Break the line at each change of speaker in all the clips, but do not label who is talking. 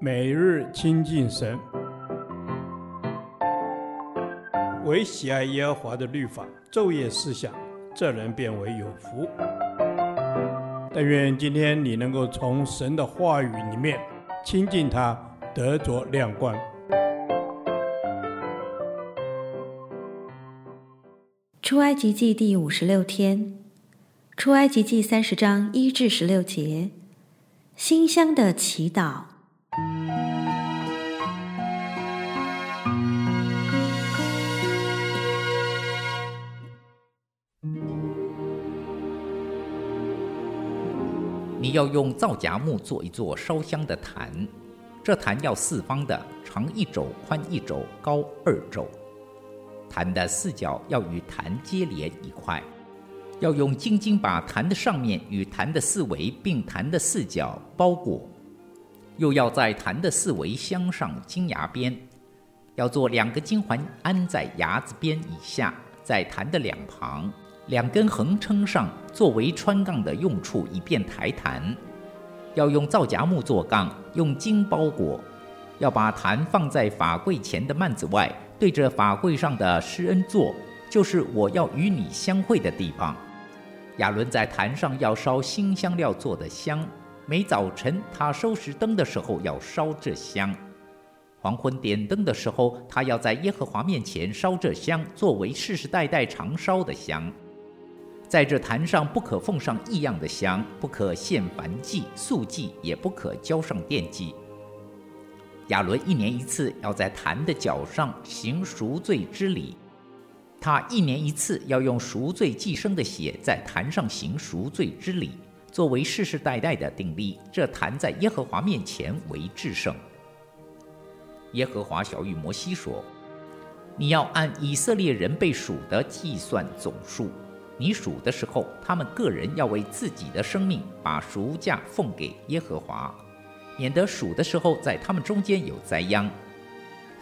每日亲近神，唯喜爱耶和华的律法，昼夜思想，这人便为有福。但愿今天你能够从神的话语里面亲近他，得着亮光。
出埃及记第五十六天，出埃及记三十章一至十六节，馨香的祈祷。
你要用皂荚木做一座烧香的坛，这坛要四方的，长一肘，宽一肘，高二肘。坛的四角要与坛接连一块，要用精金把坛的上面与坛的四围并坛的四角包裹，又要在坛的四围镶上金牙边，要做两个金环安在牙子边以下，在坛的两旁。两根横撑上，作为穿杠的用处，以便抬坛。要用皂荚木做杠，用金包裹。要把坛放在法柜前的幔子外，对着法柜上的施恩座，就是我要与你相会的地方。亚伦在坛上要烧新香料做的香，每早晨他收拾灯的时候要烧这香。黄昏点灯的时候，他要在耶和华面前烧这香，作为世世代代常烧的香。在这坛上不可奉上异样的香，不可献凡祭、素祭，也不可交上奠祭。亚伦一年一次要在坛的角上行赎罪之礼，他一年一次要用赎罪祭牲的血在坛上行赎罪之礼，作为世世代代的定例。这坛在耶和华面前为至圣。耶和华晓諭摩西说：“你要按以色列人被数的计算总数。”你数的时候，他们个人要为自己的生命把赎价奉给耶和华，免得数的时候在他们中间有灾殃。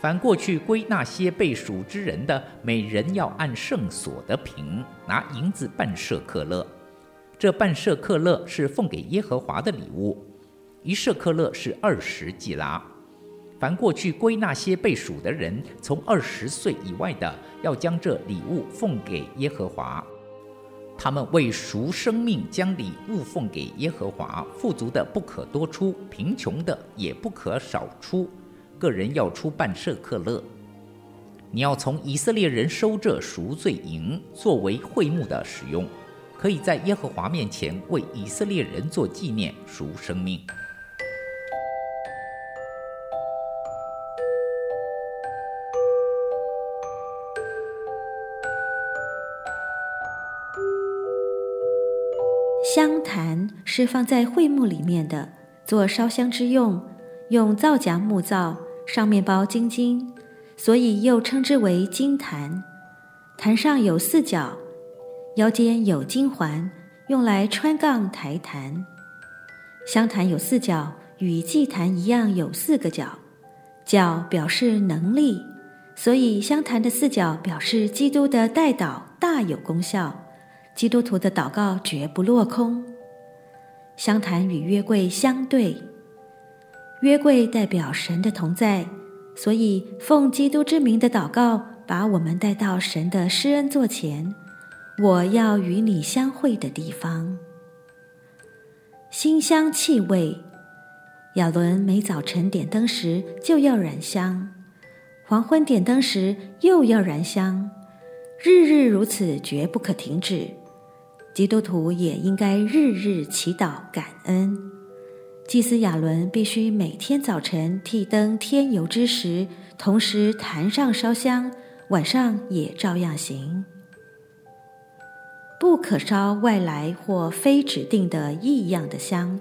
凡过去归那些被数之人的，每人要按圣所的平拿银子半舍客勒，这半舍客勒是奉给耶和华的礼物，一舍客勒是二十季拉。凡过去归那些被数的人，从二十岁以外的，要将这礼物奉给耶和华。他们为赎生命，将礼物奉给耶和华。富足的不可多出，贫穷的也不可少出。个人要出半舍客勒。你要从以色列人收这赎罪银，作为会幕的使用，可以在耶和华面前为以色列人做纪念，赎生命。
香坛是放在会幕里面的，做烧香之用，用皂荚木造，上面包金金，所以又称之为金坛。坛上有四角，腰间有金环，用来穿杠抬坛。香坛有四角，与祭坛一样，有四个角，角表示能力，所以香坛的四角表示基督的代祷大有功效。基督徒的祷告绝不落空。香坛与约柜相对，约柜代表神的同在，所以奉基督之名的祷告，把我们带到神的施恩座前，我要与你相会的地方。馨香气味，亚伦每早晨点灯时就要燃香，黄昏点灯时又要燃香，日日如此，绝不可停止。基督徒也应该日日祈祷感恩。祭司亚伦必须每天早晨替灯添油之时，同时坛上烧香；晚上也照样行。不可烧外来或非指定的异样的香，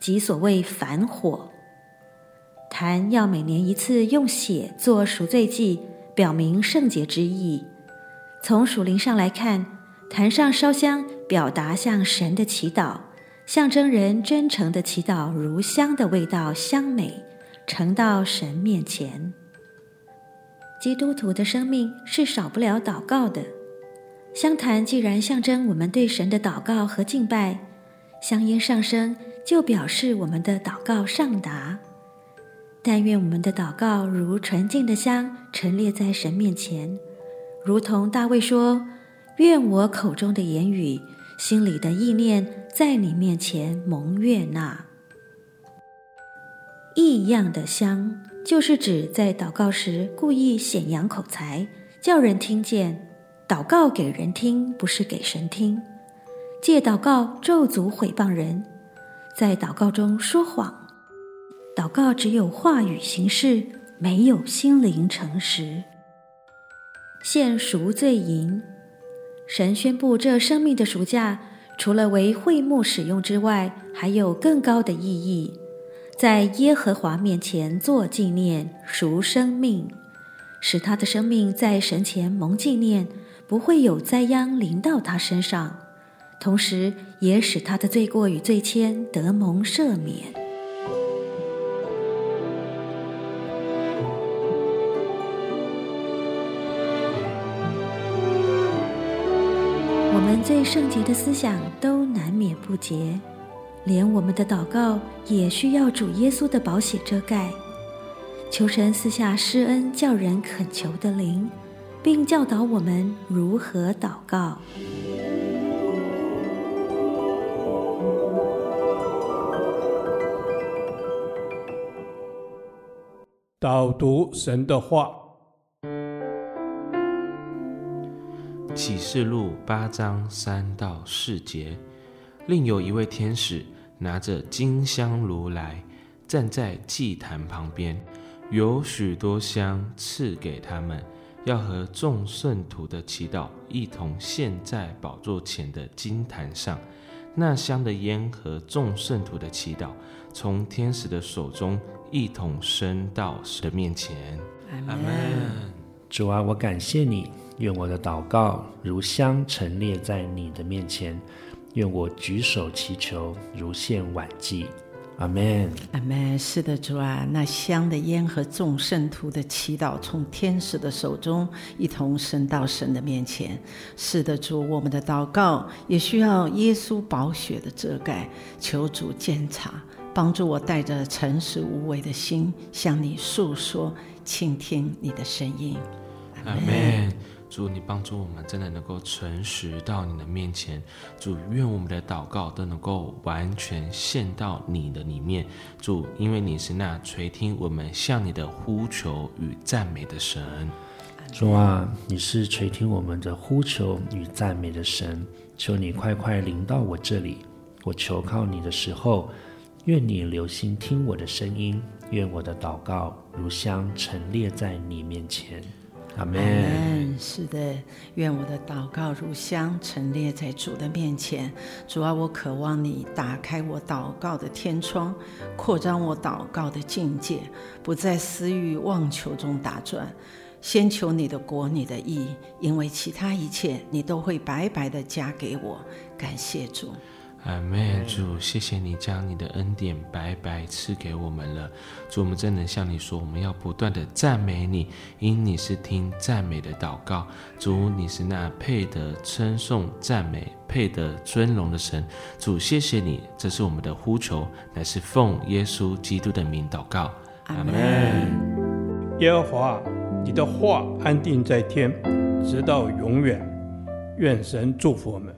即所谓凡火。坛要每年一次用血做赎罪祭，表明圣洁之意。从属灵上来看，坛上烧香，表达向神的祈祷，象征人真诚的祈祷，如香的味道香美，呈到神面前。基督徒的生命是少不了祷告的。香坛既然象征我们对神的祷告和敬拜，香烟上升就表示我们的祷告上达。但愿我们的祷告如纯净的香，陈列在神面前，如同大卫说：“愿我口中的言语，心里的意念，在你面前蒙悦纳。”异样的香，就是指在祷告时故意显扬口才，叫人听见。祷告给人听，不是给神听。借祷告咒诅毁谤人，在祷告中说谎。祷告只有话语形式，没有心灵诚实。献赎罪银，神宣布这生命的赎价，除了为会幕使用之外，还有更高的意义。在耶和华面前做纪念，赎生命，使他的生命在神前蒙纪念，不会有灾殃临到他身上，同时也使他的罪过与罪愆得蒙赦免。最圣洁的思想都难免不洁。连我们的祷告也需要主耶稣的宝血遮盖，求神赐下施恩叫人恳求的灵，并教导我们如何祷告。
导读神的话，
启示录八章三到四节，另有一位天使。拿着金香炉来，站在祭坛旁边，有许多香赐给他们，要和众圣徒的祈祷一同献在宝座前的金坛上。那香的烟和众圣徒的祈祷，从天使的手中一同升到神的面前。
阿门。主啊，我感谢你，愿我的祷告如香陈列在你的面前。愿我举手祈求，如献晚祭。阿门。
阿门。是的，主啊，那香的烟和众圣徒的祈祷，从天使的手中一同升到神的面前。是的，主，我们的祷告也需要耶稣宝血的遮盖。求主鉴察，帮助我带着诚实无为的心向你诉说，倾听你的声音。
阿门。主，你帮助我们，真的能够诚实到你的面前。主，愿我们的祷告都能够完全献到你的里面。主，因为你是那垂听我们向你的呼求与赞美的神。
主啊，你是垂听我们的呼求与赞美的神。求你快快临到我这里。我求靠你的时候，愿你留心听我的声音。愿我的祷告如香陈列在你面前。阿门。
是的，愿我的祷告如香陈列在主的面前。主啊，我渴望你打开我祷告的天窗，扩张我祷告的境界，不在私欲妄求中打转。先求你的国，你的义，因为其他一切你都会白白的加给我。感谢主。
阿门，主，谢谢你将你的恩典白白赐给我们了。主，我们真能向你说，我们要不断的赞美你，因你是听赞美的祷告。主，你是那配得称颂、赞美、配得尊荣的神。主，谢谢你，这是我们的呼求，乃是奉耶稣基督的名祷告。阿门。
耶和华，你的话安定在天，直到永远。愿神祝福我们。